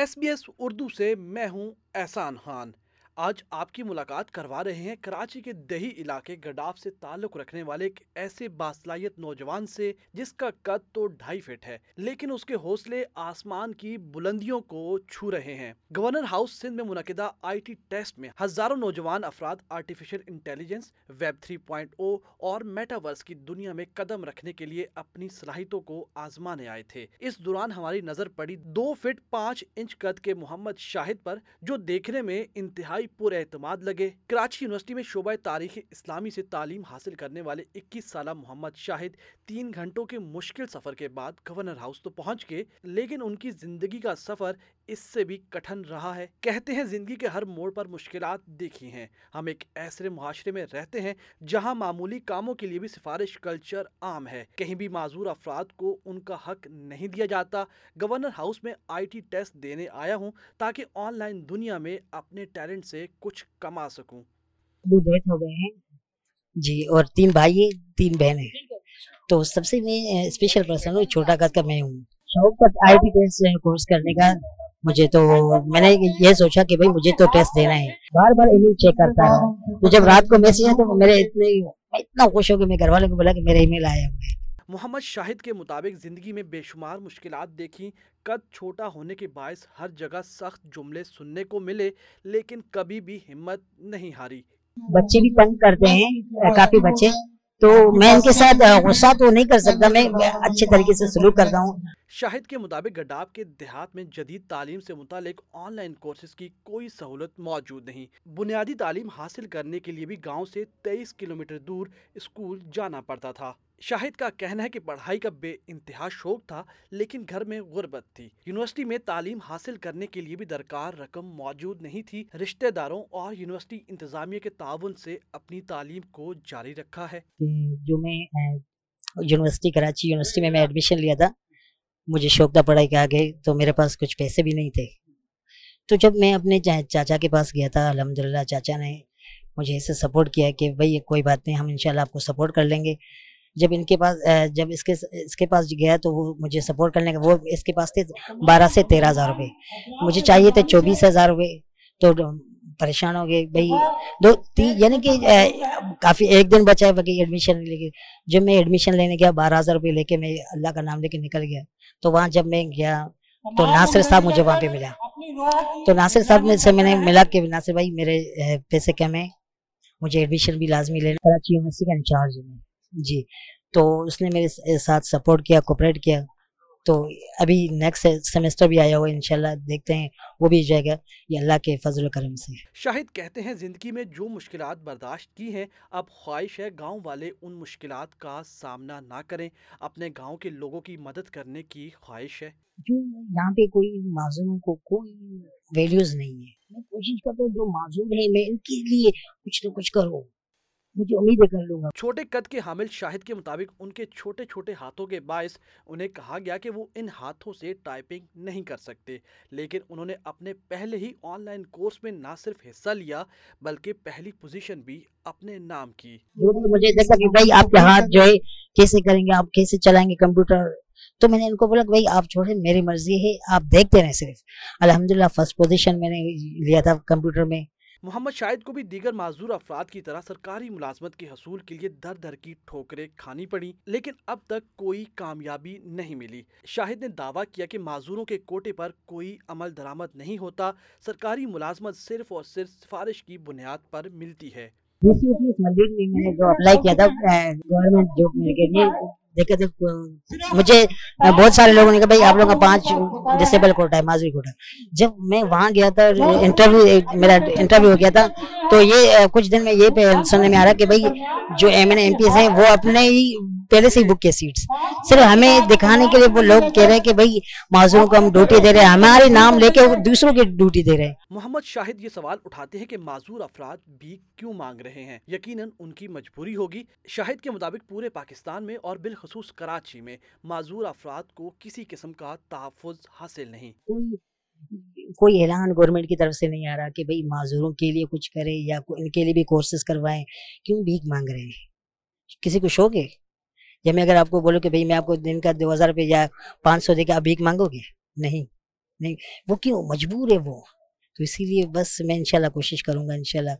S B S Urdu سے میں ہوں احسان خان۔ آج آپ کی ملاقات کروا رہے ہیں کراچی کے دیہی علاقے گڈاف سے تعلق رکھنے والے ایک ایسے باصلاحیت نوجوان سے جس کا قد تو ڈھائی فٹ ہے، لیکن اس کے حوصلے آسمان کی بلندیوں کو چھو رہے ہیں۔ گورنر ہاؤس سندھ میں منعقدہ آئی ٹی ٹیسٹ میں ہزاروں نوجوان افراد آرٹیفیشل انٹیلیجنس، ویب 3.0 اور میٹاورس کی دنیا میں قدم رکھنے کے لیے اپنی صلاحیتوں کو آزمانے آئے تھے۔ اس دوران ہماری نظر پڑی دو فٹ پانچ انچ قد کے محمد شاہد پر، جو دیکھنے میں انتہائی پر اعتماد لگے۔ کراچی یونیورسٹی میں شعبہ تاریخ اسلامی سے تعلیم حاصل کرنے والے اکیس سالہ محمد شاہد تین گھنٹوں کے مشکل سفر کے بعد گورنر ہاؤس تو پہنچ گئے، لیکن ان کی زندگی کا سفر اس سے بھی کٹھن رہا ہے۔ کہتے ہیں زندگی کے ہر موڑ پر مشکلات دیکھی ہیں۔ ہم ایک ایسے معاشرے میں رہتے ہیں جہاں معمولی کاموں کے لیے بھی سفارش کلچر عام ہے۔ کہیں بھی معذور افراد کو ان کا حق نہیں دیا جاتا۔ گورنر ہاؤس میں آئی ٹی ٹیسٹ دینے آیا ہوں تاکہ آن لائن دنیا میں اپنے ٹیلنٹ سے کچھ کما سکوں۔ وہ ڈیتھ ہو گئے ہیں۔ جی اور تین بھائی تین بہنیں تو سب سے میں اسپیشل پرسن ہوں چھوٹا قد کا میں ہوں۔ شوق آئی ٹی ٹیسٹ کورس کرنے کا مجھے تو میں نے یہ سوچا کہ بھائی مجھے تو ٹیسٹ دینا ہے۔ بار بار ای میل چیک کرتا ہے تو جب رات کو میسج ہے تو میرے اتنے اتنا خوش ہو کہ میں گھر والوں کو بولا کہ میرا ای میل آیا ہوا ہے محمد شاہد کے مطابق زندگی میں بے شمار مشکلات دیکھی قد چھوٹا ہونے کے باعث ہر جگہ سخت جملے سننے کو ملے لیکن کبھی بھی ہمت نہیں ہاری۔ بچے بھی تنگ کرتے ہیں کافی بچے۔ تو میں ان کے ساتھ غصہ تو نہیں کر سکتا میں اچھے طریقے سے سلوک کرتا ہوں۔ شاہد کے مطابق گڈاب کے دیہات میں جدید تعلیم سے متعلق آن لائن کورسز کی کوئی سہولت موجود نہیں۔ بنیادی تعلیم حاصل کرنے کے لیے بھی گاؤں سے تیئیس کلومیٹر دور اسکول جانا پڑتا تھا۔ شاہد کا کہنا ہے کہ پڑھائی کا بے انتہا شوق تھا، لیکن گھر میں غربت تھی۔ یونیورسٹی میں تعلیم حاصل کرنے کے لیے بھی درکار رقم موجود نہیں تھی۔ رشتہ داروں اور یونیورسٹی انتظامیہ کے تعاون سے اپنی تعلیم کو جاری رکھا ہے۔ جو میں یونیورسٹی، کراچی یونیورسٹی میں میں ایڈمیشن لیا تھا۔ مجھے شوق تھا پڑھائی کے آگے، تو میرے پاس کچھ پیسے بھی نہیں تھے۔ تو جب میں اپنے چاچا کے پاس گیا تھا الحمد للہ چاچا نے مجھے اسے سپورٹ کیا کہ بھائی کوئی بات نہیں، ہم انشاءاللہ آپ کو سپورٹ کر لیں گے۔ جب ان کے پاس جب اس کے اس کے پاس گیا تو وہ مجھے سپورٹ کرنے کا، وہ اس کے پاس تھے بارہ سے تیرہ ہزار روپے۔ مجھے چاہیے تھے چوبیس ہزار روپے، تو پریشان ہو گئے بھائی دو یعنی کہ کافی ایک دن بچا ہے باقی ایڈمیشن لے کے جب میں ایڈمیشن لینے گیا بارہ ہزار روپے لے کے میں اللہ کا نام لے کے نکل گیا۔ تو وہاں جب میں گیا تو ناصر صاحب مجھے وہاں پہ ملا۔ تو ناصر صاحب سے میں نے ملا کہ ناصر بھائی میرے پیسے کم ہیں مجھے ایڈمیشن بھی لازمی لینا کراچی یونیورسٹی کا انچارج میں۔ جی تو اس نے میرے ساتھ سپورٹ کیا کوپریٹ کیا۔ تو ابھی نیکسٹ سیمسٹر بھی آیا ہوا انشاءاللہ دیکھتے ہیں وہ بھی جائے گا یہ اللہ کے فضل و کرم سے۔ شاہد کہتے ہیں زندگی میں جو مشکلات برداشت کی ہیں اب خواہش ہے گاؤں والے ان مشکلات کا سامنا نہ کریں۔ اپنے گاؤں کے لوگوں کی مدد کرنے کی خواہش ہے۔ جو یہاں پہ کوئی معذوروں کو کوئی ویلیوز نہیں ہے۔ میں کوشش کرتا ہوں جو معذور ہیں میں ان کے لیے کچھ نہ کچھ کروں۔ مجھے امید کر لوں گا۔ چھوٹے قد کے حامل شاہد کے مطابق ان کے چھوٹے چھوٹے ہاتھوں کے باعث انہیں کہا گیا کہ وہ ان ہاتھوں سے ٹائپنگ نہیں کر سکتے۔ لیکن انہوں نے اپنے پہلے ہی آن لائن کورس میں نہ صرف حصہ لیا بلکہ پہلی پوزیشن بھی اپنے نام کی۔ مجھے دیکھا کہ بھائی آپ کے ہاتھ جو ہے کیسے کریں گے آپ کیسے چلائیں گے کمپیوٹر تو میں نے ان کو بولا کہ بھائی آپ چھوڑے میری مرضی ہے آپ دیکھتے رہیں صرف۔ الحمدللہ فرسٹ پوزیشن میں نے لیا تھا کمپیوٹر میں۔ محمد شاہد کو بھی دیگر معذور افراد کی طرح سرکاری ملازمت کے حصول کے لیے در در کی ٹھوکریں کھانی پڑی لیکن اب تک کوئی کامیابی نہیں ملی۔ شاہد نے دعویٰ کیا کہ معذوروں کے کوٹے پر کوئی عمل درآمد نہیں ہوتا، سرکاری ملازمت صرف اور صرف سفارش کی بنیاد پر ملتی ہے۔ جو اپلائی کیا تھا گورنمنٹ جاب میرے کے لیے دیکھا تھا مجھے بہت سارے لوگوں نے کہا بھائی آپ لوگوں کا پانچ ڈسیبل کوٹا ہے معذوری کوٹا جب میں وہاں گیا تھا انٹرویو میرا انٹرویو ہو گیا تھا تو یہ کچھ دن میں یہ سننے میں آ رہا کہ بھائی جو M N M P S ہیں وہ اپنے ہی پہلے سے ہی بک کے سیٹس صرف ہمیں دکھانے کے لیے وہ لوگ کہہ رہے ہیں کہ بھائی معذوروں کو ہم ڈیوٹی دے رہے ہیں ہمارے نام لے کے دوسروں کی ڈیوٹی دے رہے ہیں۔ محمد شاہد یہ سوال اٹھاتے ہیں کہ معذور افراد بھی کیوں مانگ رہے ہیں؟ یقیناً ان کی مجبوری ہوگی۔ شاہد کے مطابق پورے پاکستان میں اور بالخصوص کراچی میں معذور افراد کو کسی قسم کا تحفظ حاصل نہیں۔ کوئی اعلان گورنمنٹ کی طرف سے نہیں آ رہا کہ بھائی معذوروں کے لیے کچھ کرے یا ان کے لیے بھی کورسز کروائیں کیوں بھیک مانگ رہے ہیں؟ کسی کو شوق ہے؟ یا میں اگر آپ کو بولوں کہ بھئی میں آپ کو دن کا دو ہزار روپے یا پانچ سو دے کے آپ بھیک مانگو گے؟ نہیں نہیں۔ وہ کیوں؟ مجبور ہے وہ۔ تو اسی لیے بس میں انشاءاللہ کوشش کروں گا، انشاءاللہ۔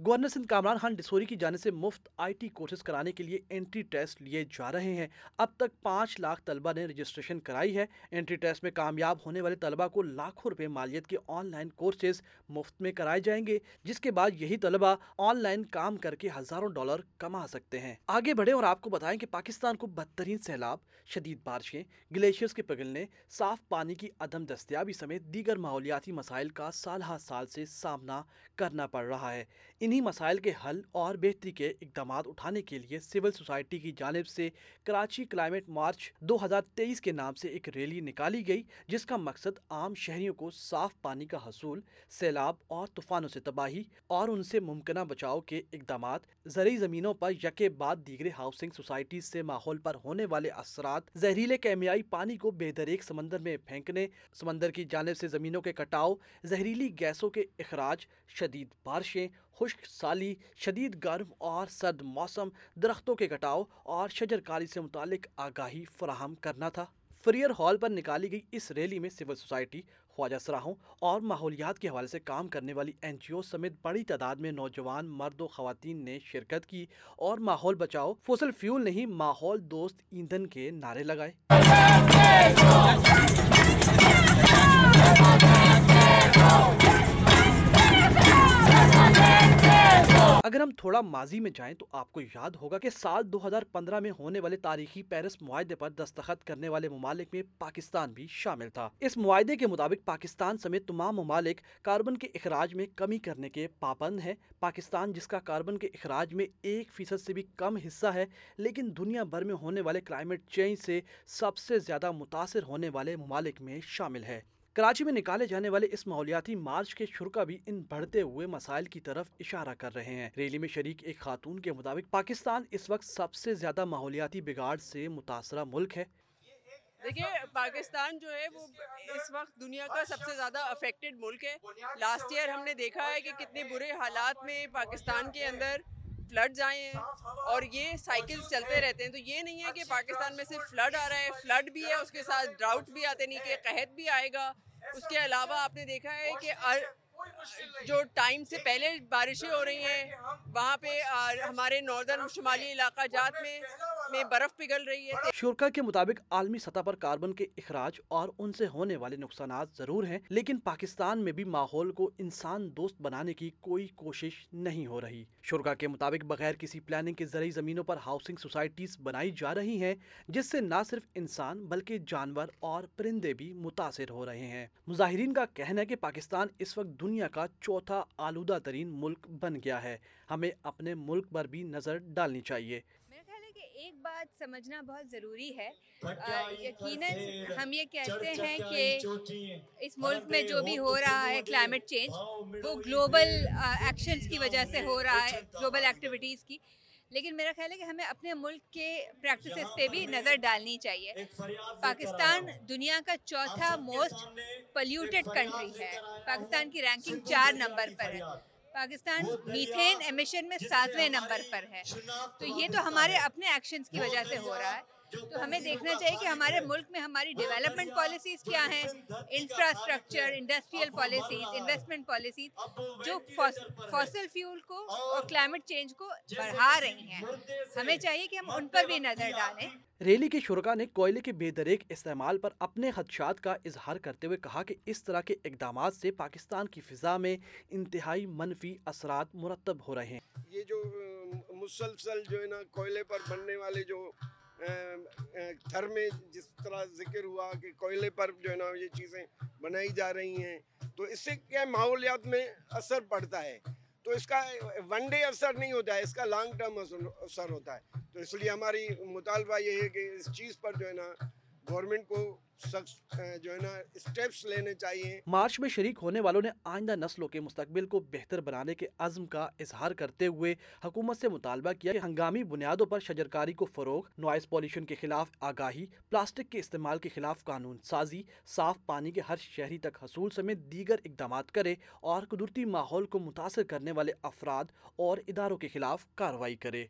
گورنر سندھ کامران خان ڈسوری کی جانب سے مفت آئی ٹی کورسز کرانے کے لیے انٹری ٹیسٹ لیے جا رہے ہیں۔ اب تک پانچ لاکھ طلبہ نے رجسٹریشن کرائی ہے۔ انٹری ٹیسٹ میں کامیاب ہونے والے طلبہ کو لاکھوں روپے مالیت کے آن لائن کورسز مفت میں کرائے جائیں گے، جس کے بعد یہی طلبہ آن لائن کام کر کے ہزاروں ڈالر کما سکتے ہیں۔ آگے بڑھے اور آپ کو بتائیں کہ پاکستان کو بدترین سیلاب، شدید بارشیں، گلیشیئرز کے پگھلنے، صاف پانی کی عدم دستیابی سمیت دیگر ماحولیاتی مسائل کا سال ہر سال سے سامنا کرنا پڑ رہا ہے۔ انہی مسائل کے حل اور بہتری کے اقدامات اٹھانے کے لیے سول سوسائٹی کی جانب سے کراچی کلائمیٹ مارچ دو ہزار تیئیس کے نام سے ایک ریلی نکالی گئی، جس کا مقصد عام شہریوں کو صاف پانی کا حصول، سیلاب اور طوفانوں سے تباہی اور ان سے ممکنہ بچاؤ کے اقدامات، زرعی زمینوں پر یکے بعد دیگر ہاؤسنگ سوسائٹیز سے ماحول پر ہونے والے اثرات، زہریلے کیمیائی پانی کو بے ایک سمندر میں پھینکنے، سمندر کی جانب سے زمینوں کے کٹاؤ، زہریلی گیسوں کے اخراج، شدید بارشیں خشک، سالی، شدید گرم اور سرد موسم، درختوں کے کٹاؤ اور شجر کاری سے متعلق آگاہی فراہم کرنا تھا۔ فریئر ہال پر نکالی گئی اس ریلی میں سول سوسائٹی، خواجہ سراہوں اور ماحولیات کے حوالے سے کام کرنے والی این جی او سمیت بڑی تعداد میں نوجوان مرد و خواتین نے شرکت کی اور ماحول بچاؤ، فوسل فیول نہیں، ماحول دوست ایندھن کے نعرے لگائے۔ تھوڑا ماضی میں جائیں تو آپ کو یاد ہوگا کہ سال دو ہزار پندرہ میں ہونے والے تاریخی پیرس معاہدے پر دستخط کرنے والے ممالک میں پاکستان بھی شامل تھا۔ اس معاہدے کے مطابق پاکستان سمیت تمام ممالک کاربن کے اخراج میں کمی کرنے کے پابند ہے پاکستان جس کا کاربن کے اخراج میں ایک فیصد سے بھی کم حصہ ہے، لیکن دنیا بھر میں ہونے والے کلائمیٹ چینج سے سب سے زیادہ متاثر ہونے والے ممالک میں شامل ہے۔ کراچی میں نکالے جانے والے اس ماحولیاتی مارچ کے شرکا بھی ان بڑھتے ہوئے مسائل کی طرف اشارہ کر رہے ہیں۔ ریلی میں شریک ایک خاتون کے مطابق پاکستان اس وقت سب سے زیادہ ماحولیاتی بگاڑ سے متاثرہ ملک ہے۔ دیکھیے پاکستان جو ہے، وہ اس وقت دنیا کا سب سے زیادہ افیکٹڈ ملک ہے۔ لاسٹ ایئر ہم نے دیکھا ہے کہ کتنے برے حالات میں پاکستان کے اندر فلڈز آئے ہیں اور یہ سائیکلز چلتے رہتے ہیں تو یہ نہیں ہے کہ پاکستان میں صرف فلڈ آ رہا ہے فلڈ بھی ہے اس کے ساتھ ڈراؤٹ بھی آتے نہیں کہ قحط بھی آئے گا۔ اس کے علاوہ آپ نے دیکھا ہے کہ جو ٹائم سے پہلے بارشیں ہو رہی ہیں، وہاں پہ ہمارے ناردرن شمالی علاقہ جات میں میں برف پگھل رہی ہے۔ شرکا کے مطابق عالمی سطح پر کاربن کے اخراج اور ان سے ہونے والے نقصانات ضرور ہیں، لیکن پاکستان میں بھی ماحول کو انسان دوست بنانے کی کوئی کوشش نہیں ہو رہی۔ شرکا کے مطابق بغیر کسی پلاننگ کے زرعی زمینوں پر ہاؤسنگ سوسائٹیز بنائی جا رہی ہیں، جس سے نہ صرف انسان بلکہ جانور اور پرندے بھی متاثر ہو رہے ہیں۔ مظاہرین کا کہنا ہے کہ پاکستان اس وقت دنیا کا چوتھا آلودہ ترین ملک بن گیا ہے۔ ہمیں اپنے ملک پر بھی نظر ڈالنی چاہیے۔ ایک بات سمجھنا بہت ضروری ہے۔ یقیناً ہم یہ کہتے ہیں کہ اس ملک میں جو بھی ہو رہا ہے کلائمیٹ چینج وہ گلوبل ایکشنز کی وجہ سے ہو رہا ہے گلوبل ایکٹیویٹیز کی۔ لیکن میرا خیال ہے کہ ہمیں اپنے ملک کے پریکٹسز پہ بھی نظر ڈالنی چاہیے۔ پاکستان دنیا کا چوتھا موسٹ پلیوٹیڈ کنٹری ہے۔ پاکستان کی رینکنگ چار نمبر پر ہے۔ پاکستان میتھین ایمیشن میں ساتویں نمبر پر ہے۔ تو یہ تو ہمارے اپنے ایکشنز کی وجہ سے ہو رہا ہے۔ تو ہمیں دیکھنا چاہیے کہ ہمارے ملک میں ہماری ڈیولپمنٹ پالیسیز کیا ہیں؟ Infrastructure industrial policies investment policies جو فاسل فیول کو اور کلائمیٹ چینج کو بڑھا رہی ہیں۔ ہمیں چاہیے کہ ہم ان پر بھی نظر ڈالیں۔ ریلی کے شرکا نے کوئلے کے بے دریک استعمال پر اپنے خدشات کا اظہار کرتے ہوئے کہا کہ اس طرح کے اقدامات سے پاکستان کی فضا میں انتہائی منفی اثرات مرتب ہو رہے ہیں۔ یہ جو مسلسل جو ہے نا کوئلے پر بننے والے جو تھر میں جس طرح ذکر ہوا کہ کوئلے پر جو ہے نا یہ چیزیں بنائی جا رہی ہیں، تو اس سے کیا ماحولیات میں اثر پڑتا ہے؟ تو اس کا ون ڈے اثر نہیں ہوتا ہے، اس کا لانگ ٹرم اثر ہوتا ہے۔ تو اس لیے ہماری مطالبہ یہ ہے کہ اس چیز پر جو ہے نا گورنمنٹ کو جو ہے نا اسٹیپس لینے چاہیے۔ مارچ میں شریک ہونے والوں نے آئندہ نسلوں کے مستقبل کو بہتر بنانے کے عزم کا اظہار کرتے ہوئے حکومت سے مطالبہ کیا کہ ہنگامی بنیادوں پر شجرکاری کو فروغ، نوائز پولیشن کے خلاف آگاہی، پلاسٹک کے استعمال کے خلاف قانون سازی، صاف پانی کے ہر شہری تک حصول سمیت دیگر اقدامات کرے اور قدرتی ماحول کو متاثر کرنے والے افراد اور اداروں کے خلاف کارروائی کرے۔